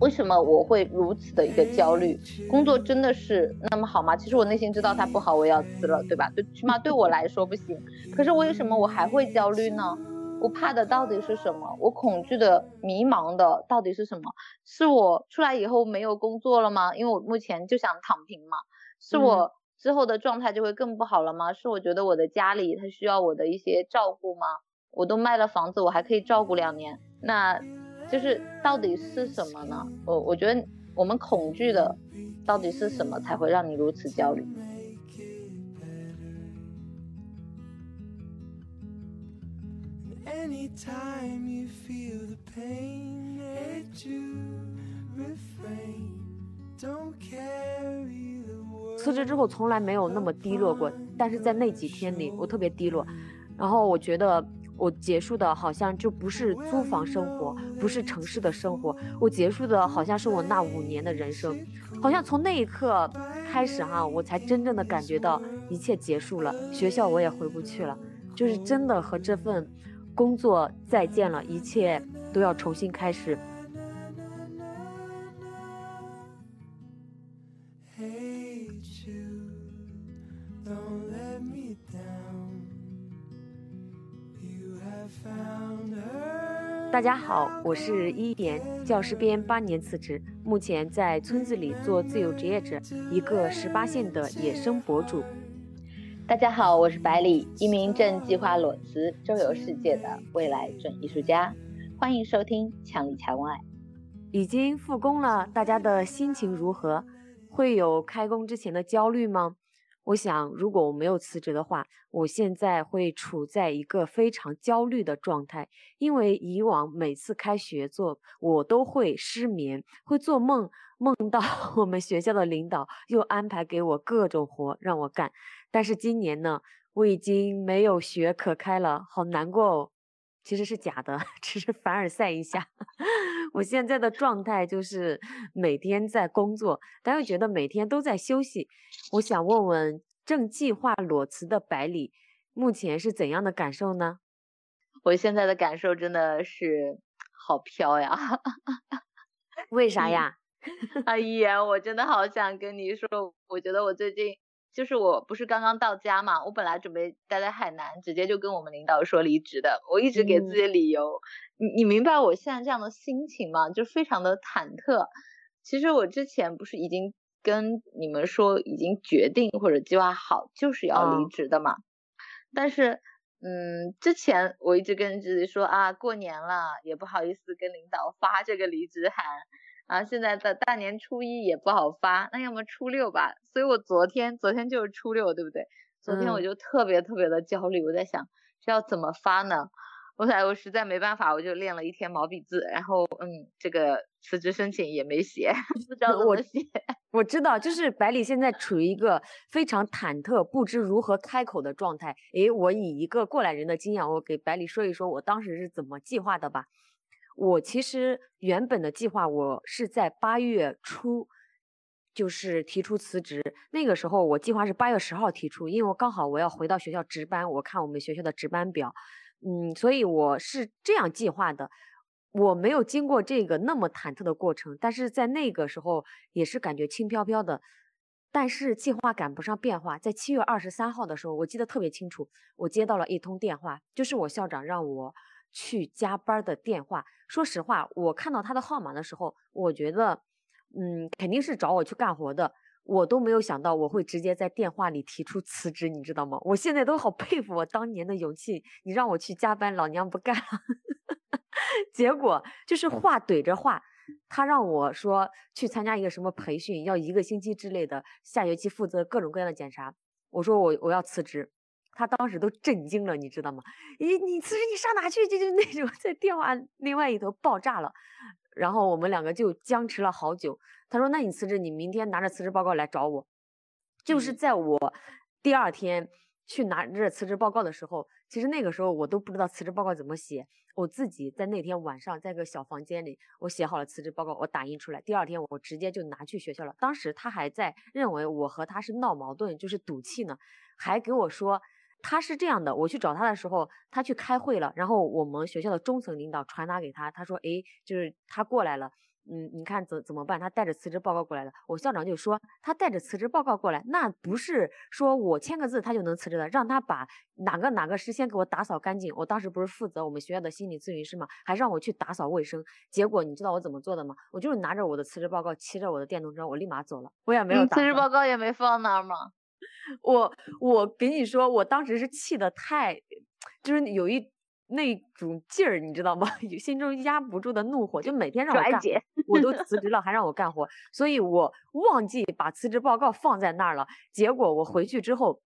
为什么我会如此的一个焦虑？工作真的是那么好吗？其实我内心知道它不好，我要辞了，对吧？对，起码对我来说不行。可是为什么我还会焦虑呢？我怕的到底是什么？我恐惧的、迷茫的到底是什么？是我出来以后没有工作了吗？因为我目前就想躺平嘛。是我之后的状态就会更不好了吗？是我觉得我的家里他需要我的一些照顾吗？我都卖了房子，我还可以照顾两年，那就是到底是什么呢？我我觉得我们恐惧的到底是什么，才会让你如此焦虑。辞职之后从来没有那么低落过，但是在那几天里我特别低落，然后我觉得。我结束的好像就不是租房生活，不是城市的生活，我结束的好像是我那五年的人生，好像从那一刻开始哈，我才真正的感觉到一切结束了，学校我也回不去了，就是真的和这份工作再见了，一切都要重新开始。大家好，我是一点，教师编八年辞职，目前在村子里做自由职业者，一个十八线的野生博主。大家好，我是百里，一名正计划裸辞、周游世界的未来准艺术家。欢迎收听《墙里墙外》。已经复工了，大家的心情如何？会有开工之前的焦虑吗？我想，如果我没有辞职的话，我现在会处在一个非常焦虑的状态，因为以往每次开学做，我都会失眠，会做梦，梦到 我们学校的领导又安排给我各种活让我干。但是今年呢，我已经没有学可开了，好难过哦。其实是假的，只是凡尔赛一下。我现在的状态就是每天在工作，但又觉得每天都在休息。我想问问正计划裸辞的百里，目前是怎样的感受呢？我现在的感受真的是好飘呀！为啥呀？阿姨，我真的好想跟你说，我觉得我最近就是我不是刚刚到家嘛，我本来准备待在海南，直接就跟我们领导说离职的，我一直给自己理由。你你明白我现在这样的心情吗？就非常的忐忑。其实我之前不是已经跟你们说已经决定或者计划好就是要离嗯职的嘛，但是。嗯，之前我一直跟自己说啊，过年了也不好意思跟领导发这个离职函，啊，现在的大年初一也不好发，那要么初六吧。所以我昨天，昨天就是初六，对不对？昨天我嗯就特别特别的焦虑，我在想这要怎么发呢？后来我实在没办法，我就练了一天毛笔字，然后嗯，这个辞职申请也没写，不知道怎么写。我知道，就是百里现在处于一个非常忐忑、不知如何开口的状态。诶，我以一个过来人的经验，我给百里说一说我当时是怎么计划的吧。我其实原本的计划，我是在八月初，就是提出辞职。那个时候我计划是八月十号提出，因为我刚好我要回到学校值班，我看我们学校的值班表，嗯，所以我是这样计划的。我没有经过这个那么忐忑的过程，但是在那个时候也是感觉轻飘飘的。但是计划赶不上变化，在七月二十三号的时候，我记得特别清楚，我接到了一通电话，就是我校长让我去加班的电话。说实话，我看到他的号码的时候，我觉得，嗯，肯定是找我去干活的。我都没有想到我会直接在电话里提出辞职，你知道吗？我现在都好佩服我当年的勇气。你让我去加班，老娘不干了。结果就是话怼着话，他让我说去参加一个什么培训，要一个星期之类的，下学期负责各种各样的检查。我说我我要辞职，他当时都震惊了，你知道吗？咦，你辞职你上哪去？就就那种在电话另外一头爆炸了。然后我们两个就僵持了好久。他说：“那你辞职，你明天拿着辞职报告来找我。”就是嗯在我第二天去拿着辞职报告的时候，其实那个时候我都不知道辞职报告怎么写。我自己在那天晚上，在个小房间里，我写好了辞职报告，我打印出来。第二天我直接就拿去学校了。当时他还在认为我和他是闹矛盾，就是赌气呢，还给我说他是这样的。我去找他的时候，他去开会了，然后我们学校的中层领导传达给他，他说：“诶，就是他过来了。”嗯，你看怎怎么办？他带着辞职报告过来了。我校长就说，他带着辞职报告过来，那不是说我签个字他就能辞职的，让他把哪个哪个事先给我打扫干净。我当时不是负责我们学校的心理咨询师嘛，还让我去打扫卫生。结果你知道我怎么做的吗？我就是拿着我的辞职报告，骑着我的电动车，我立马走了。我也没有辞职报告也没放那儿吗？我我给你说，我当时是气的太，就是有一。那种劲儿，你知道吗？心中压不住的怒火，就每天让我干，我都 辞职了，还让我干活，所以我忘记把辞职报告放在那儿了。结果我回去之后，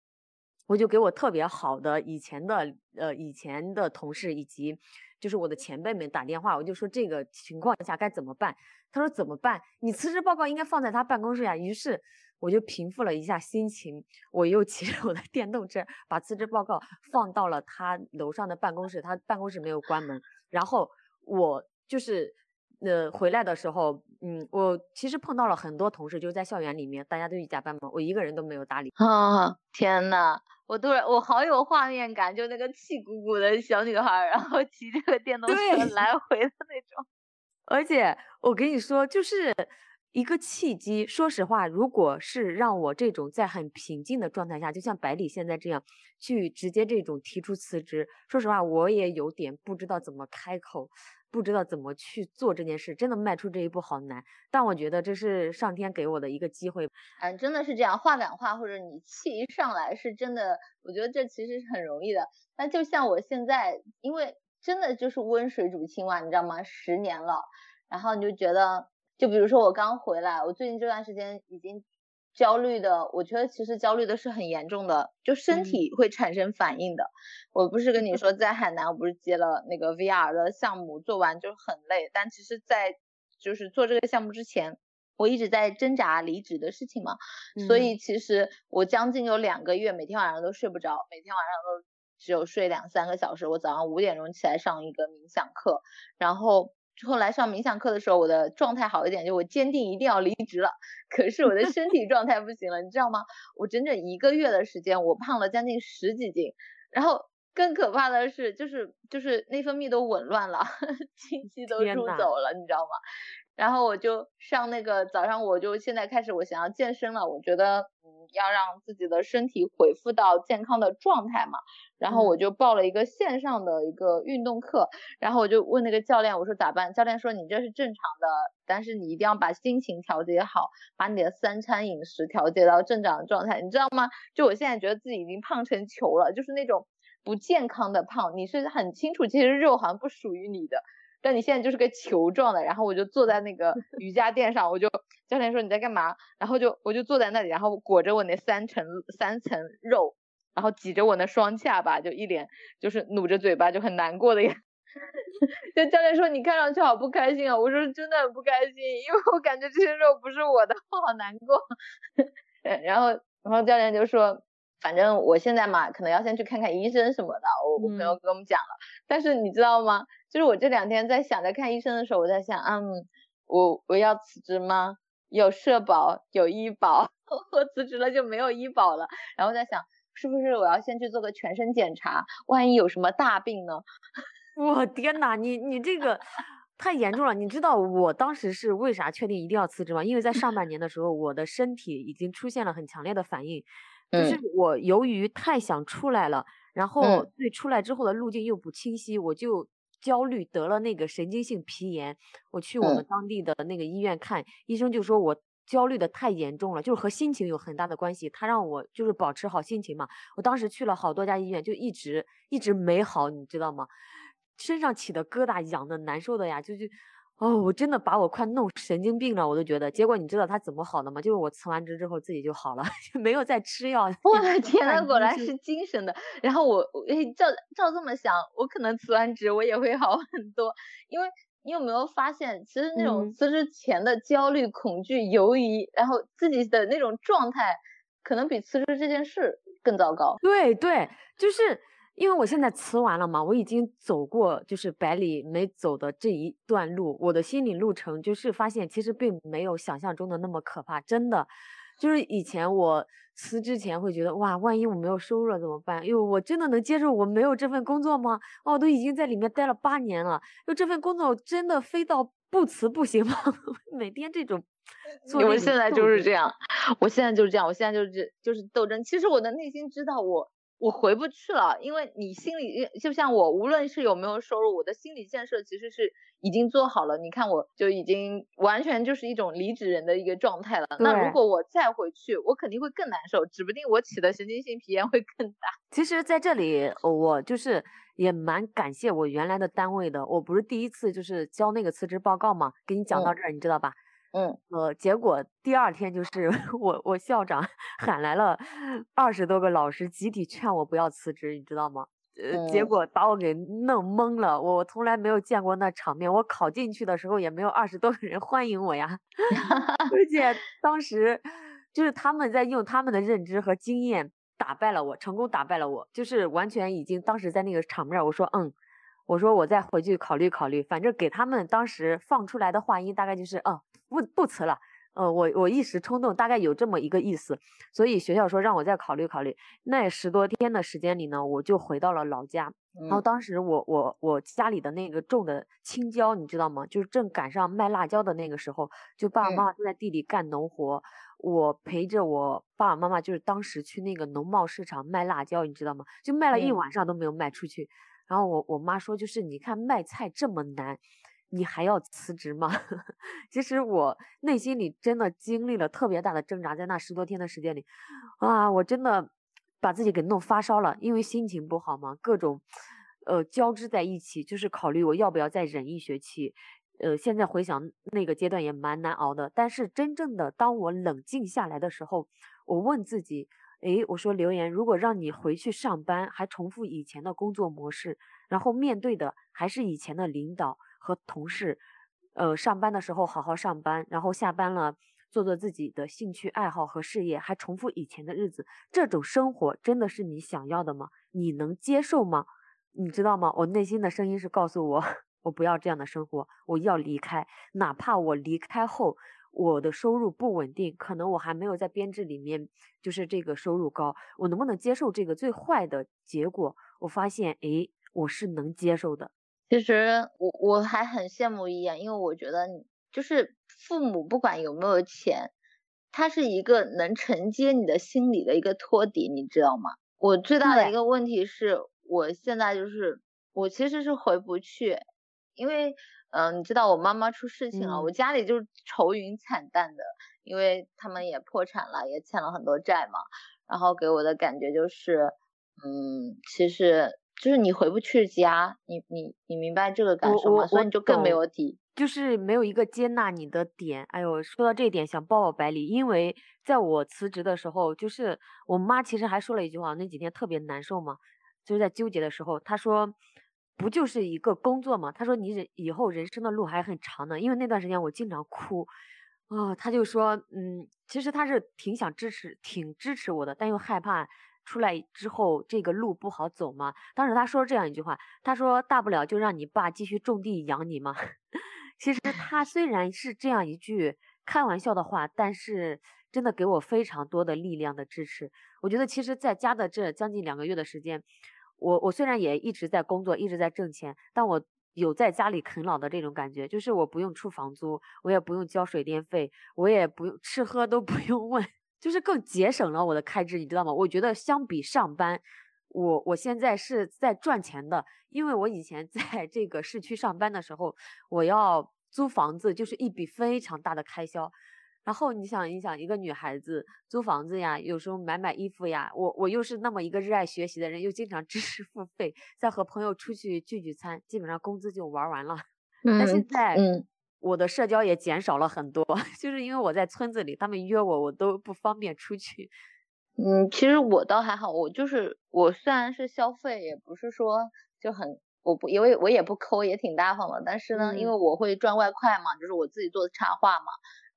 我就给我特别好的以前的呃以前的同事以及就是我的前辈们打电话，我就说这个情况下该怎么办。他说怎么办？你辞职报告应该放在他办公室呀。于是。我就平复了一下心情，我又骑 着我的电动车，把辞职报告放到了他楼上的办公室，他办公室没有关门。然后我就是，呃，回来的时候，嗯，我其实碰到了很多同事，就在校园里面，大家都去加班嘛，我一个人都没有搭理。啊，天呐，我突然我好有画面感，就那个气鼓鼓的小女孩，然后骑着个电动车来回的那种。而且我跟你说，就是。一个契机，说实话，如果是让我这种在很平静的状态下，就像百里现在这样，去直接这种提出辞职，说实话，我也有点不知道怎么开口，不知道怎么去做这件事，真的迈出这一步好难。但我觉得这是上天给我的一个机会。嗯，真的是这样，话赶话或者你气一上来，是真的，我觉得这其实是很容易的。那就像我现在，因为真的就是温水煮青蛙，你知道吗？十年了，然后你就觉得。就比如说我刚回来，我最近这段时间已经焦虑的，我觉得其实焦虑的是很严重的，就身体会产生反应的。我不是跟你说在海南，我不是接了那个 VR 的项目，做完就很累。但其实，在就是做这个项目之前，我一直在挣扎离职的事情嘛。所以其实我将近有两个月，每天晚上都睡不着，每天晚上都只有睡两三个小时。我早上五点钟起来上一个冥想课，然后。后来上冥想课的时候，我的状态好一点，就我坚定一定要离职了。可是我的身体状态不行了，你知道吗？我整整一个月的时间，我胖了将近十几斤。然后更可怕的是，就是就是内分泌都紊乱了，经期都出走了，你知道吗？然后我就上那个早上，我就现在开始，我想要健身了。我觉得，嗯，要让自己的身体恢复到健康的状态嘛。然后我就报了一个线上的一个运动课。然后我就问那个教练，我说咋办？教练说你这是正常的，但是你一定要把心情调节好，把你的三餐饮食调节到正常的状态，你知道吗？就我现在觉得自己已经胖成球了，就是那种不健康的胖。你是很清楚，其实肉好像不属于你的。但你现在就是个球状的，然后我就坐在那个 瑜伽垫上，我就教练说你在干嘛？然后就我就坐在那里，然后裹着我那三层三层肉，然后挤着我那双下巴，就一脸就是努着嘴巴就很难过的样。就教练说你看上去好不开心啊，我说真的很不开心，因为我感觉这些肉不是我的，我好难过。然后然后教练就说。反正我现在嘛，可能要先去看看医生什么的。我我朋友跟我们讲了，但是你知道吗？就是我这两天在想着看医生的时候，我在想，嗯，我我要辞职吗？有社保，有医保，我辞职了就没有医保了。然后在想，是不是我要先去做个全身检查？万一有什么大病呢？我天呐，你你这个太严重了。你知道我当时是为啥确定一定要辞职吗？因为在上半年的时候，我的身体已经出现了很强烈的反应。就是我由于太想出来了，然后对出来之后的路径又不清晰，我就焦虑得了那个神经性皮炎。我去我们当地的那个医院看，医生就说我焦虑的太严重了，就是和心情有很大的关系。他让我就是保持好心情嘛。我当时去了好多家医院，就一直一直没好，你知道吗？身上起的疙瘩痒的难受的呀，就就。哦，我真的把我快弄神经病了，我都觉得。结果你知道他怎么好的吗？就是我辞完职之后自己就好了，就 没有再吃药。我的天呐，果然是精神的。然后我，哎，照照这么想，我可能辞完职我也会好很多。因为你有没有发现，其实那种辞职前的焦虑、恐惧、犹疑，然后自己的那种状态，可能比辞职这件事更糟糕。对对，就是因为我现在辞完了嘛，我已经走过就是百里没走的这一段路，我的心理路程就是发现其实并没有想象中的那么可怕，真的。就是以前我辞之前会觉得哇，万一我没有收入了怎么办？哟，我真的能接受我没有这份工作吗？哦，都已经在里面待了八年了，就这份工作真的非到不辞不行吗？每天这种，我现在就是这样，我现在就是这样，我现在就是就是斗争。其实我的内心知道我。我回不去了，因为你心里就像我，无论是有没有收入，我的心理建设其实是已经做好了。你看，我就已经完全就是一种离职人的一个状态了。那如果我再回去，我肯定会更难受，指不定我起的神经性皮炎会更大。其实，在这里，我就是也蛮感谢我原来的单位的。我不是第一次就是交那个辞职报告嘛，给你讲到这儿，你知道吧？嗯，呃，结果第二天就是 我我校长 喊来了二十多个老师，集体劝我不要辞职，你知道吗？呃，结果把我给弄懵了。我从来没有见过那场面，我考进去的时候也没有二十多个人欢迎我呀。而且当时就是他们在用他们的认知和经验打败了我，成功打败了我，就是完全已经当时在那个场面，我说嗯。我说我再回去考虑考虑，反正给他们当时放出来的话音大概就是，嗯，不不辞了，呃，我我一时冲动，大概有这么一个意思，所以学校说让我再考虑考虑。那十多天的时间里呢，我就回到了老家，然后当时我我我家里的那个种的青椒，你知道吗？就是正赶上卖辣椒的那个时候，就爸爸妈妈都在地里干农活，我陪着我爸爸妈妈，就是当时去那个农贸市场卖辣椒，你知道吗？就卖了一晚上都没有卖出去。然后我我妈说，就是你看卖菜这么难，你还要辞职吗？其实我内心里真的经历了特别大的挣扎，在那十多天的时间里，啊，我真的把自己给弄发烧了，因为心情不好嘛，各种呃交织在一起，就是考虑我要不要再忍一学期。呃，现在回想那个阶段也蛮难熬的，但是真正的当我冷静下来的时候，我问自己。诶，我说留言，如果让你回去上班，还重复以前的工作模式，然后面对的还是以前的领导和同事，呃，上班的时候好好上班，然后下班了做做自己的兴趣爱好和事业，还重复以前的日子，这种生活真的是你想要的吗？你能接受吗？你知道吗？我内心的声音是告诉我，我不要这样的生活，我要离开，哪怕我离开后。我的收入不稳定，可能我还没有在编制里面，就是这个收入高，我能不能接受这个最坏的结果？我发现，哎，我是能接受的。其实我我还很羡慕一眼，因为我觉得就是父母不管有没有钱，他是一个能承接你的心理的一个托底，你知道吗？我最大的一个问题是我现在就是我其实是回不去，因为。嗯，你知道我妈妈出事情了，我家里就是愁云惨淡的，因为他们也破产了，也欠了很多债嘛。然后给我的感觉就是，嗯，其实就是你回不去家，你你你明白这个感受吗？所以你就更没有底，就是没有一个接纳你的点。哎呦，说到这一点，想抱抱百里，因为在我辞职的时候，就是我妈其实还说了一句话，那几天特别难受嘛，就是在纠结的时候，她说。不就是一个工作吗？他说你人以后人生的路还很长呢，因为那段时间我经常哭，啊，他就说，嗯，其实他是挺想支持，挺支持我的，但又害怕出来之后这个路不好走嘛。当时他说这样一句话，他说大不了就让你爸继续种地养你嘛。其实他虽然是这样一句开玩笑的话，但是真的给我非常多的力量的支持。我觉得其实在家的这将近两个月的时间。我我虽然也一直在工作，一直在挣钱，但我有在家里啃老的这种感觉，就是我不用出房租，我也不用交水电费，我也不用吃喝都不用问，就是更节省了我的开支，你知道吗？我觉得相比上班，我我现在是在赚钱的，因为我以前 在这个市区上班的时候，我要租房子就是一笔非常大的开销。然后你想一想，一个女孩子租房子呀，有时候买买衣服呀，我我又是那么一个热爱学习的人，又经常知识付费，再和朋友出去聚聚餐，基本上工资就玩完了。但现在，嗯，我的社交也减少了很多，就是因为我在村子里，他们约我，我都不方便出去。嗯，其实我倒还好，我就是我虽然是消费，也不是说就很，我不因为我也不抠，也挺大方的，但是呢，因为我会赚外快嘛，就是我自己做的插画嘛。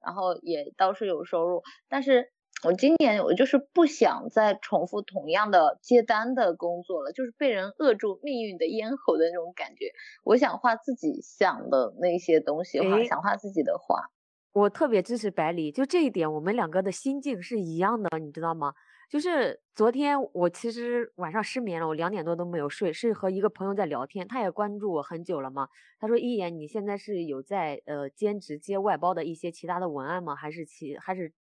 然后也倒是有收入，但是我今年我就是不想再重复同样的接单的工作了，就是被人扼住命运的咽喉的那种感觉。我想画自己想的那些东西，画想画自己的画。我特别支持百里，就这一点，我们两个的心境是一样的，你知道吗？就是昨天我其实晚上失眠了，我两点多都没有睡，是和一个朋友在聊天，他也关注我很久了嘛。他说：“一言，你现在是有在呃兼职接外包的一些其他的文案吗？还是其还是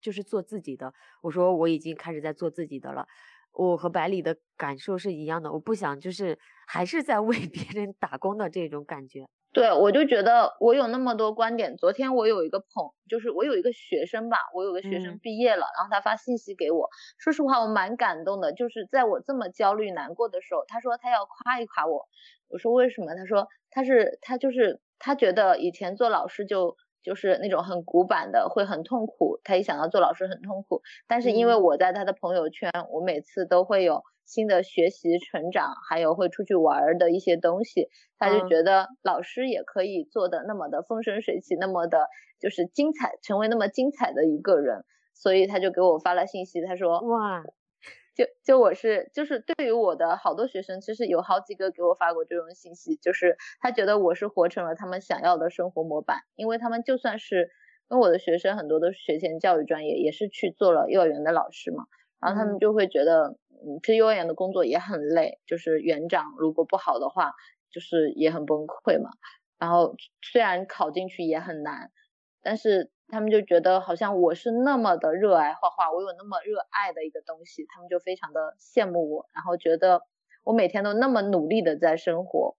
就是做自己的？”我说：“我已经开始在做自己的了。”我和百里的感受是一样的，我不想就是还是在为别人打工的这种感觉。对，我就觉得我有那么多观点。昨天我有一个朋，就是我有一个学生吧，我有个学生毕业了，然后他发信息给我，说实话我蛮感动的。就是在我这么焦虑难过的时候，他说他要夸一夸我。我说为什么？他说他是他就是他觉得以前做老师就就是那种很古板的，会很痛苦。他一想到做老师很痛苦，但是因为我在他的朋友圈，我每次都会有。新的学习成长，还有会出去玩的一些东西，他就觉得老师也可以做的那么的风生水起，那么的就是精彩，成为那么精彩的一个人，所以他就给我发了信息，他说哇，就就我是就是对于我的好多学生，其实有好几个给我发过这种信息，就是他觉得我是活成了他们想要的生活模板，因为他们就算是跟我的学生很多都是学前教育专业，也是去做了幼儿园的老师嘛，然后他们就会觉得。嗯，其实幼儿园的工作也很累，就是园长如果不好的话，就是也很崩溃嘛。然后虽然考进去也很难，但是他们就觉得好像我是那么的热爱画画，我有那么热爱的一个东西，他们就非常的羡慕我，然后觉得我每天都那么努力的在生活，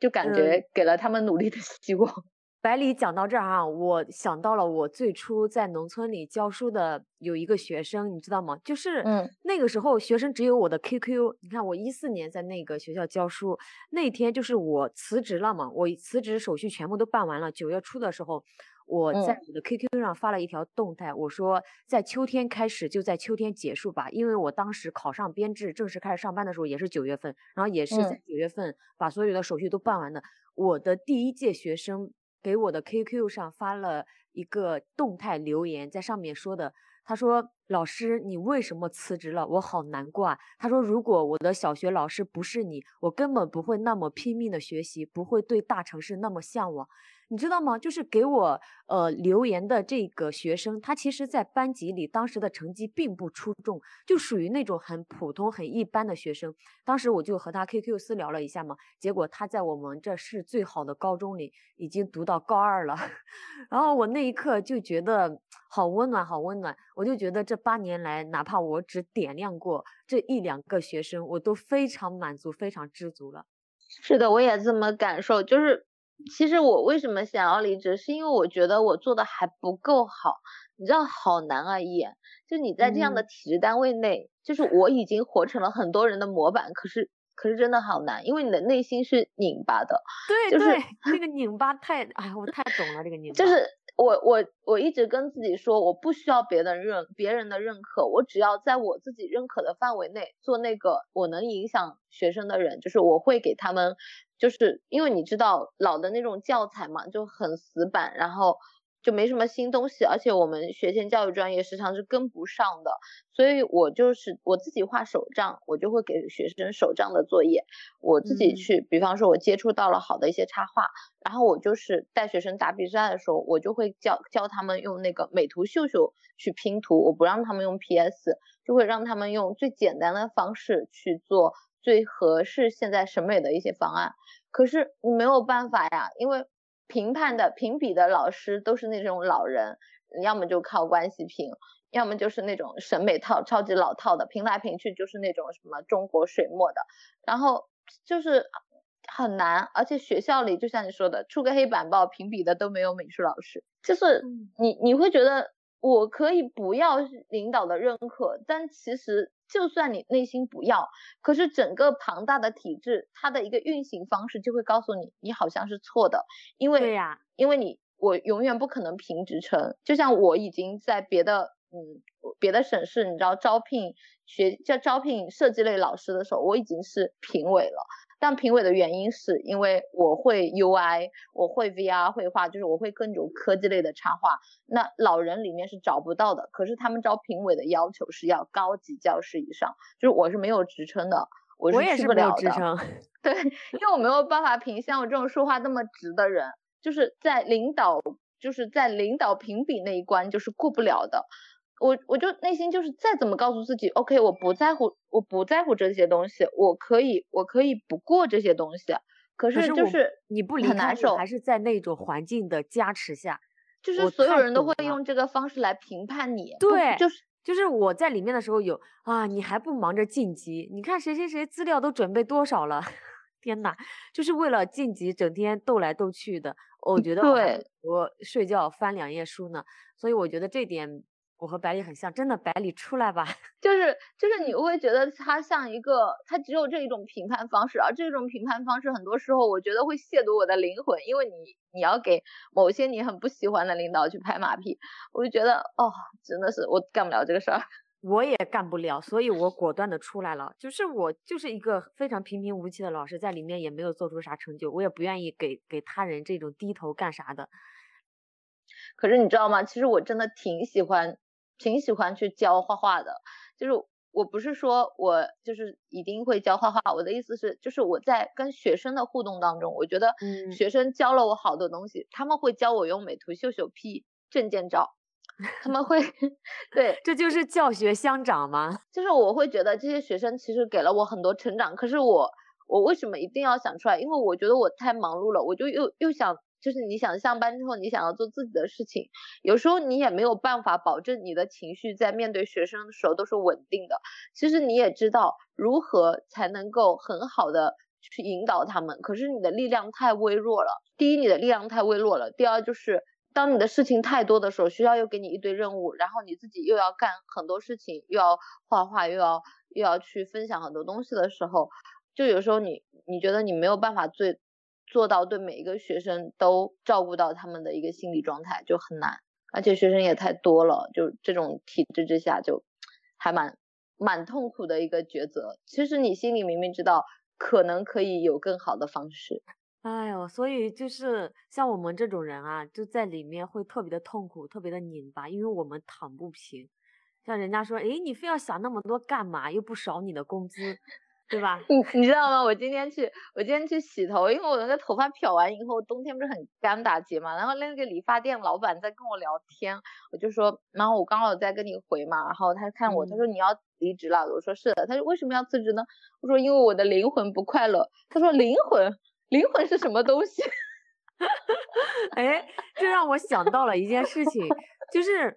就感觉给了他们努力的希望。百里讲到这儿啊，我想到了我最初在农村里教书的有一个学生，你知道吗？就是那个时候学生只有我的 QQ。你看我一四年在那个学校教书，那天就是我辞职了嘛，我辞职手续全部都办完了。九月初的时候，我在我的 QQ 上发了一条动态，我说在秋天开始就在秋天结束吧，因为我当时考上编制，正式开始上班的时候也是九月份，然后也是在九月份把所有的手续都办完的。我的第一届学生。给我的 QQ 上发了一个动态留言，在上面说的，他说：“老师，你为什么辞职了？我好难过啊。”他说：“如果我的小学老师不是你，我根本不会那么拼命的学习，不会对大城市那么向往。”你知道吗？就是给我呃留言的这个学生，他其实在班级里当时的成绩并不出众，就属于那种很普通、很一般的学生。当时我就和他 QQ 私聊了一下嘛，结果他在我们这市最好的高中里已经读到高二了。然后我那一刻就觉得好温暖，好温暖。我就觉得这八年来，哪怕我只点亮过这一两个学生，我都非常满足，非常知足了。是的，我也这么感受，就是。其实我为什么想要离职，是因为我觉得我做的还不够好，你知道好难啊！一眼就你在这样的体制单位内，就是我已经活成了很多人的模板，可是可是真的好难，因为你的内心是拧巴的。对就是，这个拧巴太，哎，我太懂了这个拧巴。就是我我我一直跟自己说，我不需要别人认别人的认可，我只要在我自己认可的范围内做那个我能影响学生的人，就是我会给他们。就是因为你知道老的那种教材嘛，就很死板，然后就没什么新东西，而且我们学前教育专业时常是跟不上的，所以我就是我自己画手账，我就会给学生手账的作业，我自己去，比方说我接触到了好的一些插画，然后我就是带学生打比赛的时候，我就会教教他们用那个美图秀秀去拼图，我不让他们用 PS，就会让他们用最简单的方式去做。最合适现在审美的一些方案，可是你没有办法呀，因为评判的评比的老师都是那种老人，要么就靠关系评，要么就是那种审美套超级老套的，评来评去就是那种什么中国水墨的，然后就是很难，而且学校里就像你说的，出个黑板报评比的都没有美术老师，就是你你会觉得我可以不要领导的认可，但其实。就算你内心不要，可是整个庞大的体制，它的一个运行方式就会告诉你，你好像是错的，因为对呀，因为你我永远不可能评职称，就像我已经在别的嗯别的省市，你知道招聘学叫招聘设计类老师的时候，我已经是评委了，当评委的原因是因为我会 UI，我会 VR 绘画，就是我会各种科技类的插画。那老人里面是找不到的，可是他们招评委的要求是要高级教师以上，就是我是没有职称的，我我也去不了的。职称。对，因为我没有办法评像我这种说话那么直的人，就是在领导，就是在领导评比那一关就是过不了的。我我就内心就是再怎么告诉自己，OK，我不在乎，我不在乎这些东西，我可以，我可以不过这些东西。可是就是你不离开，还是在那种环境的加持下，就是所有人都会用这个方式来评判你。对，就是就是我在里面的时候有啊，你还不忙着晋级？你看谁谁谁资料都准备多少了？天呐，就是为了晋级，整天斗来斗去的。我觉得对，我睡觉翻两页书呢，所以我觉得这点。我和百里很像，真的，百里出来吧。就 是就是，你会觉得他像一个，他只有这一种评判方式，而这种评判方式很多时候我觉得会亵渎我的灵魂，因为你你要给某些你很不喜欢的领导去拍马屁，我就觉得哦，真的是我干不了这个事儿，我也干不了，所以我果断的出来了。就是我就是一个非常平平无奇的老师，在里面也没有做出啥成就，我也不愿意给给他人这种低头干啥的。可是你知道吗？其实我真的挺喜欢。挺喜欢去教画画的，就是我不是说我就是一定会教画画，我的意思是，就是我在跟学生的互动当中，我觉得学生教了我好多东西，他们会教我用美图秀秀 P 证件照，他们会，对，这就是教学相长吗？就是我会觉得这些学生其实给了我很多成长，可是我我为什么一定要想出来？因为我觉得我太忙碌了，我就又又想。就是你想上班之后，你想要做自己的事情，有时候你也没有办法保证你的情绪在面对学生的时候都是稳定的。其实你也知道如何才能够很好的去引导他们，可是你的力量太微弱了。第一，你的力量太微弱了；第二，就是当你的事情太多的时候，学校又给你一堆任务，然后你自己又要干很多事情，又要画画，又要又要去分享很多东西的时候，就有时候你你觉得你没有办法最。做到对每一个学生都照顾到他们的一个心理状态就很难，而且学生也太多了，就这种体制之下就还蛮蛮痛苦的一个抉择。其实你心里明明知道可能可以有更好的方式，哎呦，所以就是像我们这种人啊，就在里面会特别的痛苦，特别的拧巴，因为我们躺不平。像人家说，哎，你非要想那么多干嘛？又不少你的工资。对吧？你你知道吗？我今天去，我今天去洗头，因为我那个头发漂完以后，冬天不是很干打结嘛。然后那个理发店老板在跟我聊天，我就说，然后我刚好在跟你回嘛，然后他看我，他说你要离职了，我说是的。他说为什么要辞职呢？我说因为我的灵魂不快乐。他说灵魂，灵魂是什么东西？哎，这让我想到了一件事情，就是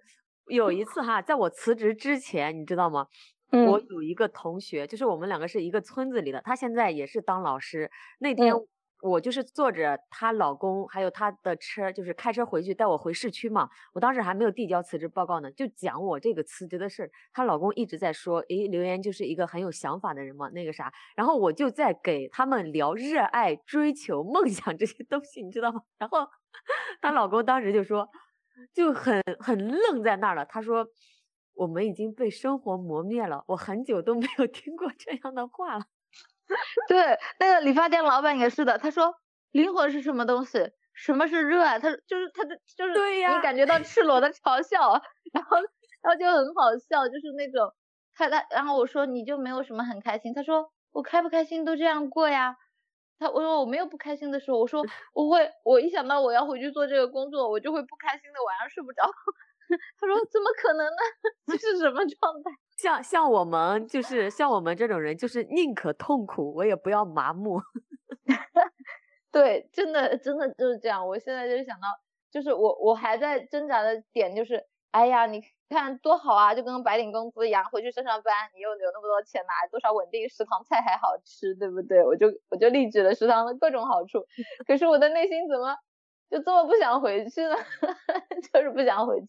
有一次哈，在我辞职之前，你知道吗？我有一个同学，就是我们两个是一个村子里的，她现在也是当老师。那天我就是坐着她老公还有她的车，就是开车回去带我回市区嘛。我当时还没有递交辞职报告呢，就讲我这个辞职的事儿。她老公一直在说，诶，刘岩就是一个很有想法的人嘛，那个啥。然后我就在给他们聊热爱、追求、梦想这些东西，你知道吗？然后她老公当时就说，就很很愣在那儿了。他说。我们已经被生活磨灭了，我很久都没有听过这样的话了。对，那个理发店老板也是的，他说灵魂是什么东西？什么是热爱？他就是他的就是对呀，你感觉到赤裸的嘲笑，然后然后就很好笑，就是那种他他，然后我说你就没有什么很开心？他说我开不开心都这样过呀。他我说我没有不开心的时候，我说我会我一想到我要回去做这个工作，我就会不开心的，晚上睡不着。他说：“怎么可能呢？这是什么状态？像像我们就是像我们这种人，就是宁可痛苦，我也不要麻木。对，真的真的就是这样。我现在就是想到，就是我我还在挣扎的点就是，哎呀，你看多好啊，就跟白领工资一样，回去上上班，你又有那么多钱拿，多少稳定，食堂菜还好吃，对不对？我就我就例举了食堂的各种好处，可是我的内心怎么？”就这么不想回去呢，就是不想回去。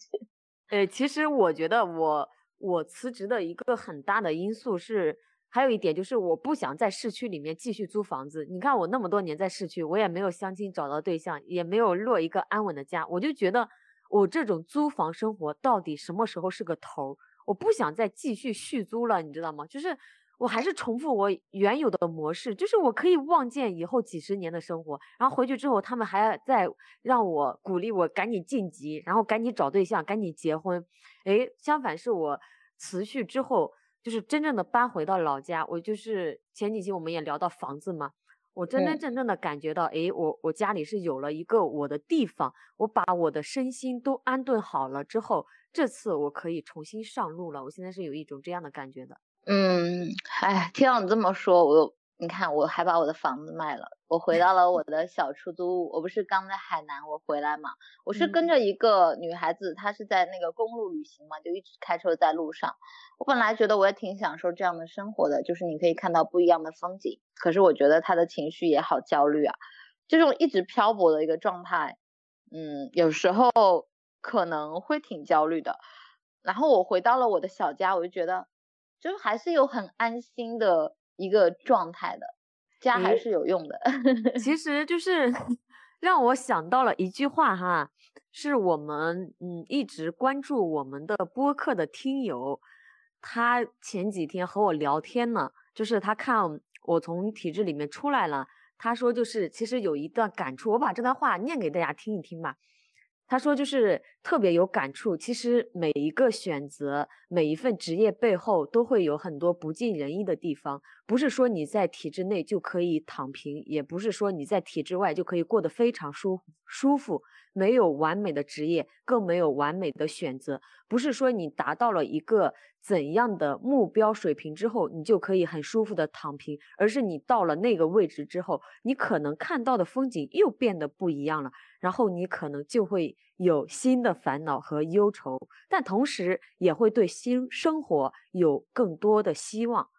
呃，其实我觉得我我辞职的一个很大的因素是，还有一点就是我不想在市区里面继续租房子。你看我那么多年在市区，我也没有相亲找到对象，也没有落一个安稳的家。我就觉得我这种租房生活到底什么时候是个头？我不想再继续续租了，你知道吗？就是我还是重复我原有的模式，就是我可以望见以后几十年的生活，然后回去之后，他们还在让我鼓励我赶紧晋级，然后赶紧找对象，赶紧结婚。哎，相反是我辞去之后，就是真正的搬回到老家，我就是前几期我们也聊到房子嘛，我真真正正的感觉到，哎，我我家里是有了一个我的地方，我把我的身心都安顿好了之后，这次我可以重新上路了。我现在是有一种这样的感觉的。嗯，哎，听到你这么说，我你看，我还把我的房子卖了，我回到了我的小出租屋。我不是刚在海南我回来嘛，我是跟着一个女孩子，她是在那个公路旅行嘛，就一直开车在路上。我本来觉得我也挺享受这样的生活的，就是你可以看到不一样的风景。可是我觉得她的情绪也好焦虑啊，这种一直漂泊的一个状态，嗯，有时候可能会挺焦虑的。然后我回到了我的小家，我就觉得。就还是有很安心的一个状态的，家还是有用的。其实就是 让我想到了一句话哈，是我们嗯一直关注我们的播客的听友，他前几天和我聊天呢，就是他看我从体制里面出来了，他说就是其实有一段感触，我把这段话念给大家听一听吧。他说，就是特别有感触。其实每一个选择，每一份职业背后，都会有很多不尽人意的地方。不是说你在体制内就可以躺平，也不是说你在体制外就可以过得非常舒舒服。没有完美的职业，更没有完美的选择。不是说你达到了一个怎样的目标水平之后，你就可以很舒服的躺平，而是你到了那个位置之后，你可能看到的风景又变得不一样了。然后你可能就会有新的烦恼和忧愁，但同时也会对新生活有更多的希望。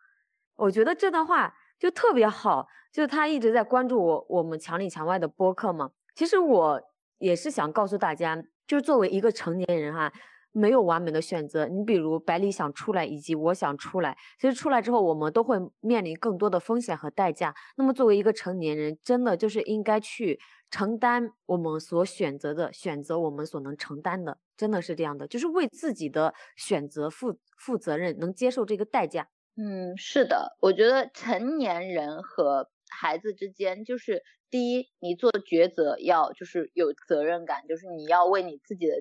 我觉得这段话就特别好，就是他一直在关注我我们墙里墙外的播客嘛。其实我也是想告诉大家，就是作为一个成年人哈。没有完美的选择，你比如百里想出来，以及我想出来，其实出来之后，我们都会面临更多的风险和代价。那么作为一个成年人，真的就是应该去承担我们所选择的，选择我们所能承担的，真的是这样的，就是为自己的选择负负责任，能接受这个代价。嗯，是的，我觉得成年人和孩子之间，就是第一，你做抉择要就是有责任感，就是你要为你自己的。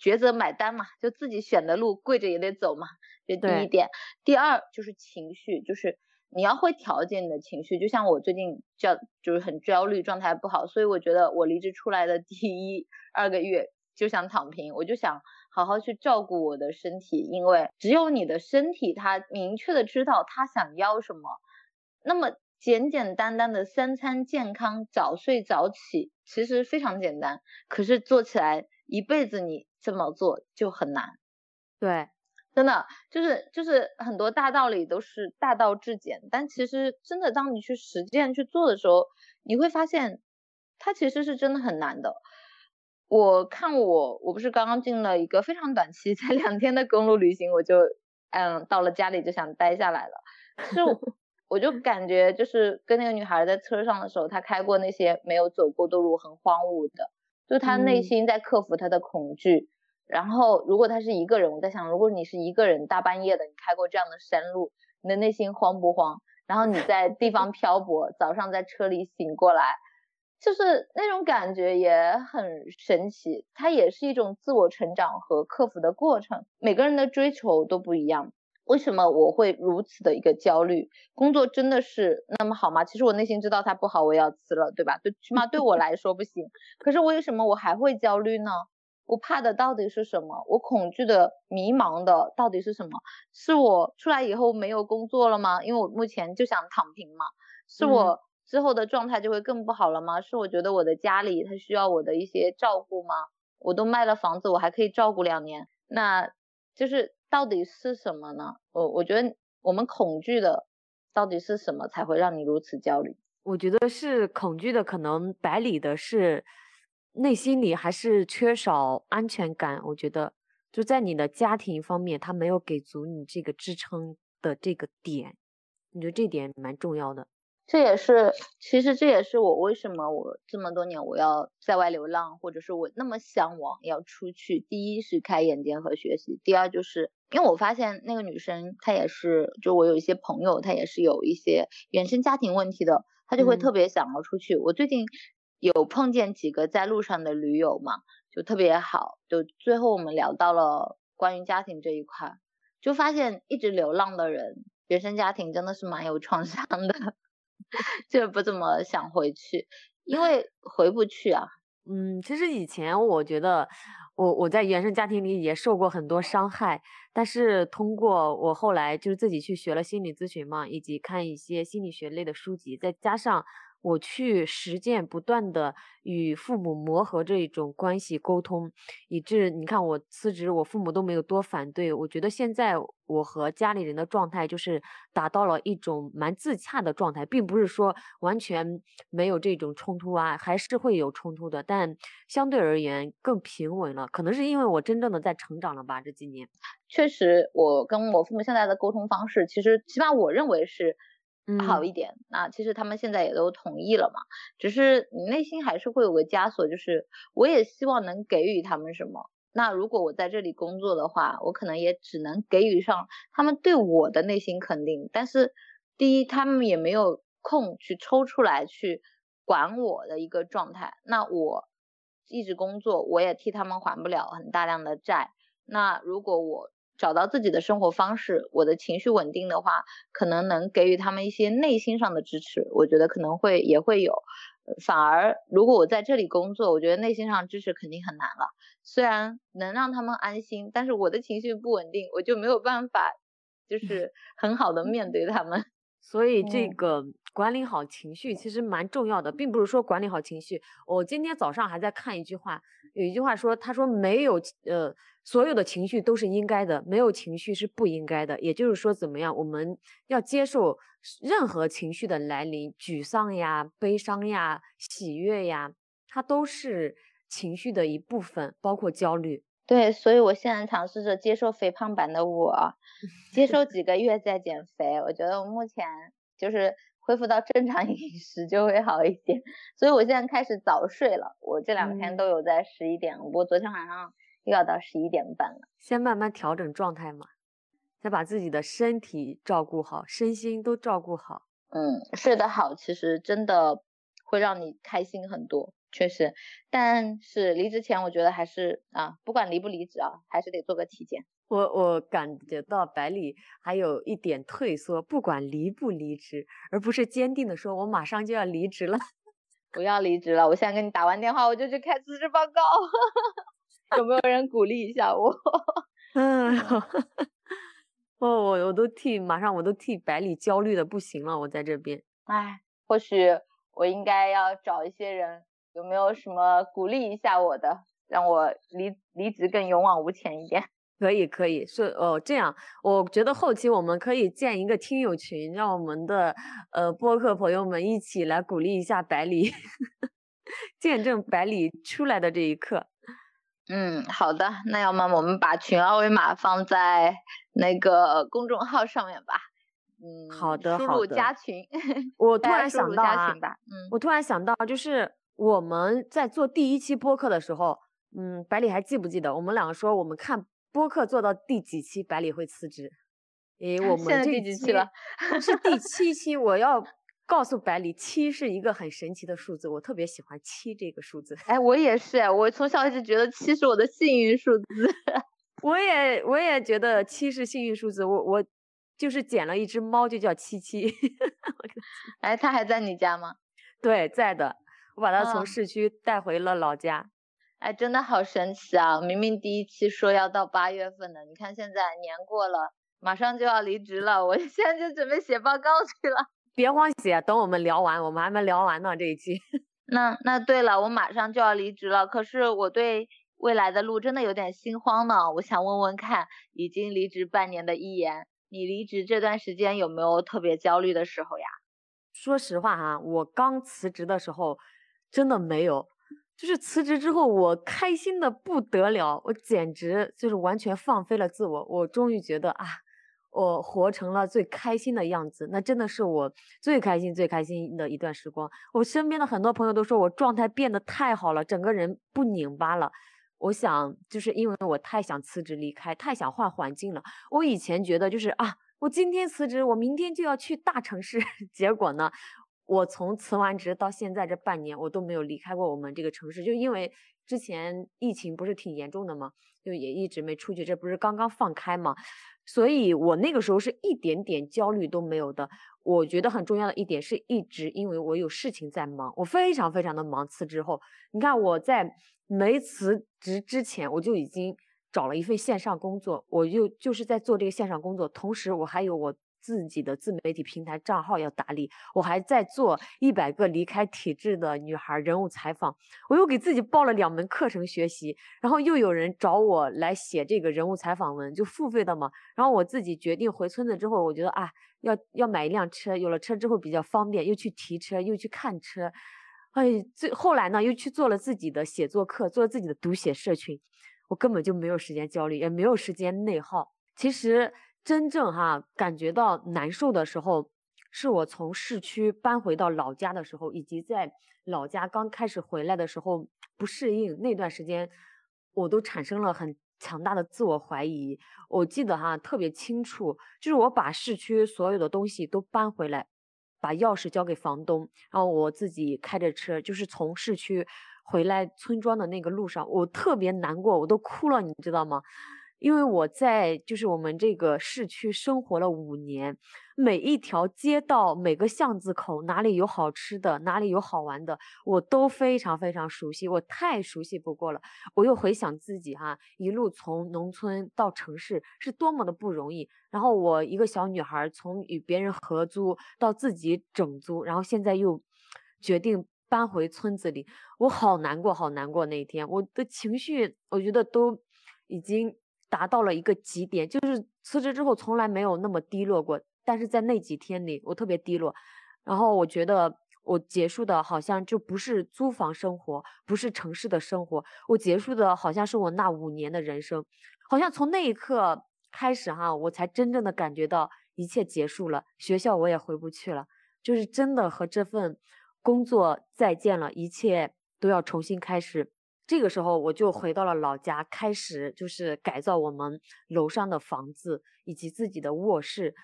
抉择买单嘛，就自己选的路，跪着也得走嘛。这第一点，第二就是情绪，就是你要会调节你的情绪。就像我最近焦，就是很焦虑，状态不好，所以我觉得我离职出来的第一二个月就想躺平，我就想好好去照顾我的身体，因为只有你的身体它明确的知道它想要什么。那么简简单单的三餐健康，早睡早起，其实非常简单，可是做起来一辈子你。这么做就很难，对，真的就是就是很多大道理都是大道至简，但其实真的当你去实践去做的时候，你会发现它其实是真的很难的。我看我我不是刚刚进了一个非常短期才两天的公路旅行，我就嗯到了家里就想待下来了。是我就感觉就是跟那个女孩在车上的时候，她开过那些没有走过的路，很荒芜的。就他内心在克服他的恐惧，然后如果他是一个人，我在想，如果你是一个人，大半夜的你开过这样的山路，你的内心慌不慌？然后你在地方漂泊，早上在车里醒过来，就是那种感觉也很神奇。它也是一种自我成长和克服的过程。每个人的追求都不一样。为什么我会如此的一个焦虑？工作真的是那么好吗？其实我内心知道它不好，我要辞了，对吧？对起码对我来说不行。可是为什么我还会焦虑呢？我怕的到底是什么？我恐惧的、迷茫的到底是什么？是我出来以后没有工作了吗？因为我目前就想躺平嘛。是我之后的状态就会更不好了吗？是我觉得我的家里他需要我的一些照顾吗？我都卖了房子，我还可以照顾两年，那就是。到底是什么呢？我我觉得我们恐惧的到底是什么才会让你如此焦虑？我觉得是恐惧的，可能百里的是内心里还是缺少安全感。我觉得就在你的家庭方面，他没有给足你这个支撑的这个点，你觉得这点蛮重要的。这也是，其实这也是我为什么我这么多年我要在外流浪，或者是我那么向往要出去。第一是开眼界和学习，第二就是因为我发现那个女生她也是，就我有一些朋友，她也是有一些原生家庭问题的，她就会特别想要出去。我最近有碰见几个在路上的驴友嘛，就特别好，就最后我们聊到了关于家庭这一块，就发现一直流浪的人原生家庭真的是蛮有创伤的。就不怎么想回去，因为回不去啊。嗯，其实以前我觉得我我在原生家庭里也受过很多伤害，但是通过我后来就是自己去学了心理咨询嘛，以及看一些心理学类的书籍，再加上。我去实践，不断的与父母磨合这一种关系沟通，以致你看我辞职，我父母都没有多反对。我觉得现在我和家里人的状态就是达到了一种蛮自洽的状态，并不是说完全没有这种冲突啊，还是会有冲突的，但相对而言更平稳了。可能是因为我真正的在成长了吧，这几年。确实，我跟我父母现在的沟通方式，其实起码我认为是。好一点，那其实他们现在也都同意了嘛，只是你内心还是会有个枷锁，就是我也希望能给予他们什么。那如果我在这里工作的话，我可能也只能给予上他们对我的内心肯定。但是第一，他们也没有空去抽出来去管我的一个状态。那我一直工作，我也替他们还不了很大量的债。那如果我找到自己的生活方式，我的情绪稳定的话，可能能给予他们一些内心上的支持。我觉得可能会也会有，反而如果我在这里工作，我觉得内心上支持肯定很难了。虽然能让他们安心，但是我的情绪不稳定，我就没有办法，就是很好的面对他们。所以这个管理好情绪其实蛮重要的，并不是说管理好情绪。我今天早上还在看一句话，有一句话说，他说没有呃。所有的情绪都是应该的，没有情绪是不应该的。也就是说，怎么样，我们要接受任何情绪的来临，沮丧呀、悲伤呀、喜悦呀，它都是情绪的一部分，包括焦虑。对，所以我现在尝试着接受肥胖版的我，接受几个月再减肥。我觉得我目前就是恢复到正常 饮食就会好一点。所以我现在开始早睡了，我这两天都有在十一点，我昨天晚上。又要到十一点半了，先慢慢调整状态嘛，再把自己的身体照顾好，身心都照顾好。嗯，睡得好其实真的会让你开心很多，确实。但是离职前，我觉得还是啊，不管离不离职啊，还是得做个体检。我我感觉到百里还有一点退缩，不管离不离职，而不是坚定的说，我马上就要离职了，不要离职了，我现在跟你打完电话，我就去开辞职报告。有没有人鼓励一下我？嗯，哦，我我都替马上我都替百里焦虑的不行了。我在这边，哎，或许我应该要找一些人，有没有什么鼓励一下我的，让我离离职更勇往无前一点？可以，可以，是哦，这样，我觉得后期我们可以建一个听友群，让我们的呃播客朋友们一起来鼓励一下百里，见证百里出来的这一刻。嗯，好的，那要么我们把群二维码放在那个公众号上面吧。嗯，好的，输入加群。我突然想到啊，嗯，我突然想到，就是我们在做第一期播客的时候，嗯，百里还记不记得？我们两个说，我们看播客做到第几期，百里会辞职。诶，我们这第几期了？是第七期，我要。告诉百里，七是一个很神奇的数字，我特别喜欢七这个数字。哎，我也是，我从小一直觉得七是我的幸运数字。我也我也觉得七是幸运数字，我我就是捡了一只猫，就叫七七。哎，它还在你家吗？对，在的。我把它从市区带回了老家。哎，真的好神奇啊！明明第一期说要到八月份的，你看现在年过了，马上就要离职了，我 现在就准备写报告去了。别慌写，等我们聊完，我们还没聊完呢这一期。那那对了，我马上就要离职了，可是我对未来的路真的有点心慌呢。我想问问看，已经离职半年的一言，你离职这段时间有没有特别焦虑的时候呀？说实话哈，我刚辞职的时候真的没有，就是辞职之后我开心的不得了，我简直就是完全放飞了自我，我终于觉得啊。我活成了最开心的样子，那真的是我最开心、最开心的一段时光。我身边的很多朋友都说我状态变得太好了，整个人不拧巴了。我想，就是因为我太想辞职离开，太想换环境了。我以前觉得就是啊，我今天辞职，我明天就要去大城市。结果呢，我从辞完职到现在这半年，我都没有离开过我们这个城市，就因为之前疫情不是挺严重的吗？就也一直没出去，这不是刚刚放开吗？所以我那个时候是一点点焦虑都没有的。我觉得很重要的一点是一直因为我有事情在忙，我非常非常的忙。辞职后，你看我在。没辞职之前，我就已经找了一份线上工作，我就就是在做这个线上工作，同时我还有我自己的自媒体平台账号要打理，我还在做一百个离开体制的女孩人物采访，我又给自己报了两门课程学习，然后又有人找我来写这个人物采访文，就付费的嘛，然后我自己决定回村子之后，我觉得啊，要要买一辆车，有了车之后比较方便，又去提车，又去看车。哎，最后来呢，又去做了自己的写作课，做了自己的读写社群，我根本就没有时间焦虑，也没有时间内耗。其实真正哈感觉到难受的时候，是我从市区搬回到老家的时候，以及在老家刚开始回来的时候不适应那段时间，我都产生了很强大的自我怀疑。我记得哈特别清楚，就是我把市区所有的东西都搬回来。把钥匙交给房东，然后我自己开着车，就是从市区回来村庄的那个路上，我特别难过，我都哭了，你知道吗？因为我在就是我们这个市区生活了五年，每一条街道、每个巷子口，哪里有好吃的，哪里有好玩的，我都非常非常熟悉，我太熟悉不过了。我又回想自己哈，一路从农村到城市是多么的不容易。然后我一个小女孩，从与别人合租到自己整租，然后现在又决定搬回村子里，我好难过，好难过。那一天，我的情绪，我觉得都已经。达到了一个极点，就是辞职之后从来没有那么低落过，但是在那几天里我特别低落，然后我觉得我结束的好像就不是租房生活，不是城市的生活，我结束的好像是我那五年的人生，好像从那一刻开始哈，我才真正的感觉到一切结束了，学校我也回不去了，就是真的和这份工作再见了，一切都要重新开始。这个时候我就回到了老家，开始就是改造我们楼上的房子以及自己的卧室。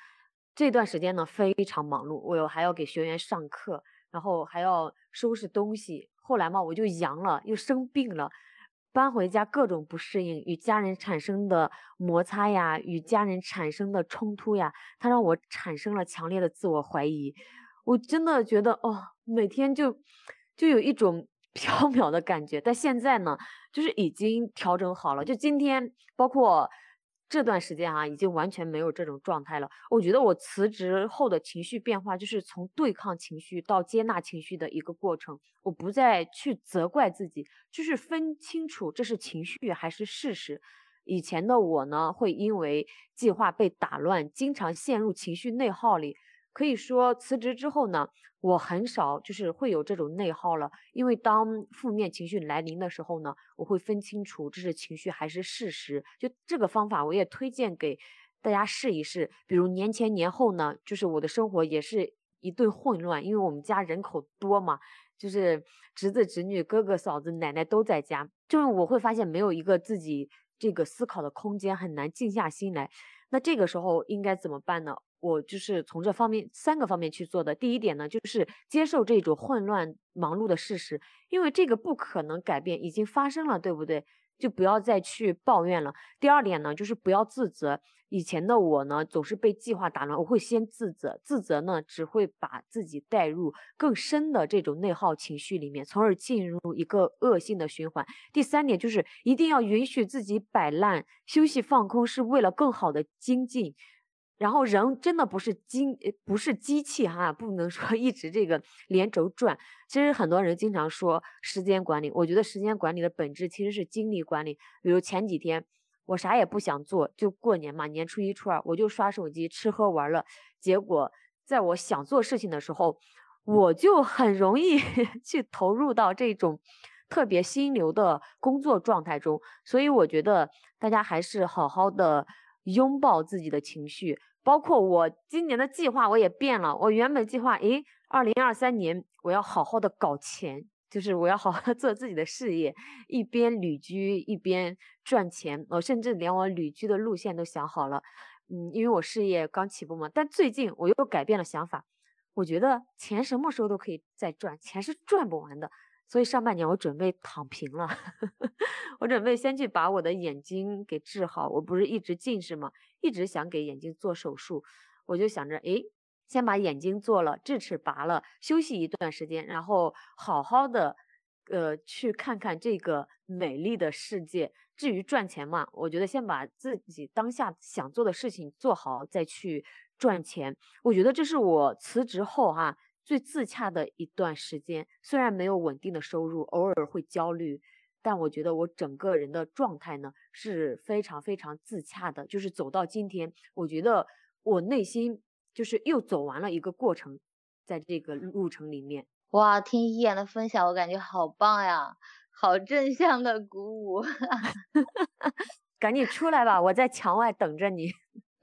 这段时间呢非常忙碌，我又还要给学员上课，然后还要收拾东西。后来嘛，我就阳了，又生病了，搬回家各种不适应，与家人产生的摩擦呀，与家人产生的冲突呀，它让我产生了强烈的自我怀疑。我真的觉得哦，每天就就有一种。飘渺的感觉，但现在呢，就是已经调整好了。就今天，包括这段时间啊，已经完全没有这种状态了。我觉得我辞职后的情绪变化，就是从对抗情绪到接纳情绪的一个过程。我不再去责怪自己，就是分清楚这是情绪还是事实。以前的我呢，会因为计划被打乱，经常陷入情绪内耗里。可以说辞职之后呢，我很少就是会有这种内耗了，因为当负面情绪来临的时候呢，我会分清楚这是情绪还是事实。就这个方法，我也推荐给大家试一试。比如年前年后呢，就是我的生活也是一顿混乱，因为我们家人口多嘛，就是侄子侄女、哥哥嫂子、奶奶都在家，就是我会发现没有一个自己这个思考的空间，很难静下心来。那这个时候应该怎么办呢？我就是从这方面三个方面去做的。第一点呢，就是接受这种混乱忙碌的事实，因为这个不可能改变，已经发生了，对不对？就不要再去抱怨了。第二点呢，就是不要自责。以前的我呢，总是被计划打乱，我会先自责，自责呢，只会把自己带入更深的这种内耗情绪里面，从而进入一个恶性的循环。第三点就是一定要允许自己摆烂，休息放空是为了更好的精进。然后人真的不是机，不是机器哈，不能说一直这个连轴转。其实很多人经常说时间管理，我觉得时间管理的本质其实是精力管理。比如前几天我啥也不想做，就过年嘛，年初一、初二我就刷手机、吃喝玩乐。结果在我想做事情的时候，我就很容易 去投入到这种特别心流的工作状态中。所以我觉得大家还是好好的。拥抱自己的情绪。包括我今年的计划我也变了，我原本计划，诶，二零二三年我要好好的搞钱，就是我要好好做自己的事业，一边旅居一边赚钱。我甚至连我旅居的路线都想好了，嗯，因为我事业刚起步嘛。但最近我又改变了想法，我觉得钱什么时候都可以再赚，钱是赚不完的。所以上半年我准备躺平了，我准备先去把我的眼睛给治好。我不是一直近视吗？一直想给眼睛做手术，我就想着，哎，先把眼睛做了，智齿拔了，休息一段时间，然后好好的，呃，去看看这个美丽的世界。至于赚钱嘛，我觉得先把自己当下想做的事情做好，再去赚钱。我觉得这是我辞职后哈。最自洽的一段时间，虽然没有稳定的收入，偶尔会焦虑，但我觉得我整个人的状态呢是非常非常自洽的。就是走到今天，我觉得我内心就是又走完了一个过程，在这个路程里面，哇，听一言的分享，我感觉好棒呀，好正向的鼓舞，赶紧出来吧，我在墙外等着你。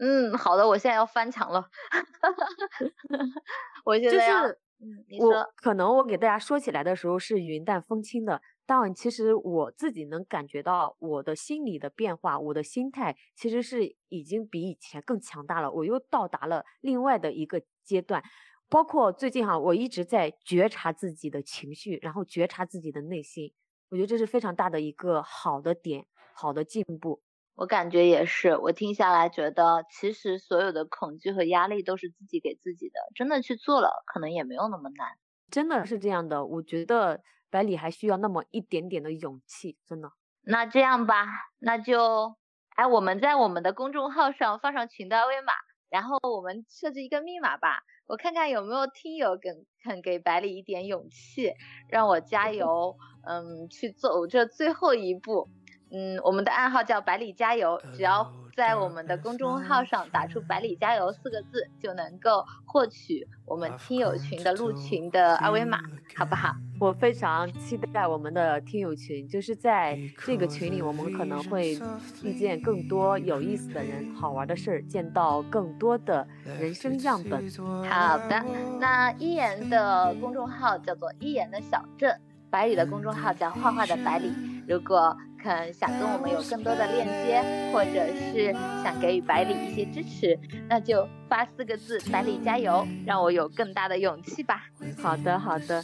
嗯，好的，我现在要翻墙了。我现在要，嗯，你说，可能我给大家说起来的时候是云淡风轻的，但其实我自己能感觉到我的心理的变化，我的心态其实是已经比以前更强大了。我又到达了另外的一个阶段，包括最近哈，我一直在觉察自己的情绪，然后觉察自己的内心，我觉得这是非常大的一个好的点，好的进步。我感觉也是，我听下来觉得，其实所有的恐惧和压力都是自己给自己的，真的去做了，可能也没有那么难。真的是这样的，我觉得百里还需要那么一点点的勇气，真的。那这样吧，那就，哎，我们在我们的公众号上放上群的二维码，然后我们设置一个密码吧，我看看有没有听友肯肯给百里一点勇气，让我加油，嗯，去走这最后一步。嗯，我们的暗号叫百里加油，只要在我们的公众号上打出“百里加油”四个字，就能够获取我们听友群的入群的二维码，好不好？我非常期待我们的听友群，就是在这个群里，我们可能会遇见更多有意思的人、好玩的事儿，见到更多的人生样本。好的，那一言的公众号叫做一言的小镇，百里的公众号叫画画的百里。如果肯想跟我们有更多的链接，或者是想给予百里一些支持，那就发四个字“百里加油”，让我有更大的勇气吧。好的，好的，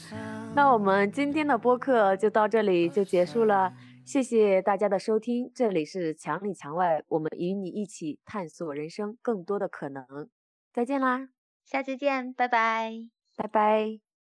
那我们今天的播客就到这里就结束了，谢谢大家的收听，这里是墙里墙外，我们与你一起探索人生更多的可能，再见啦，下期见，拜拜，拜拜。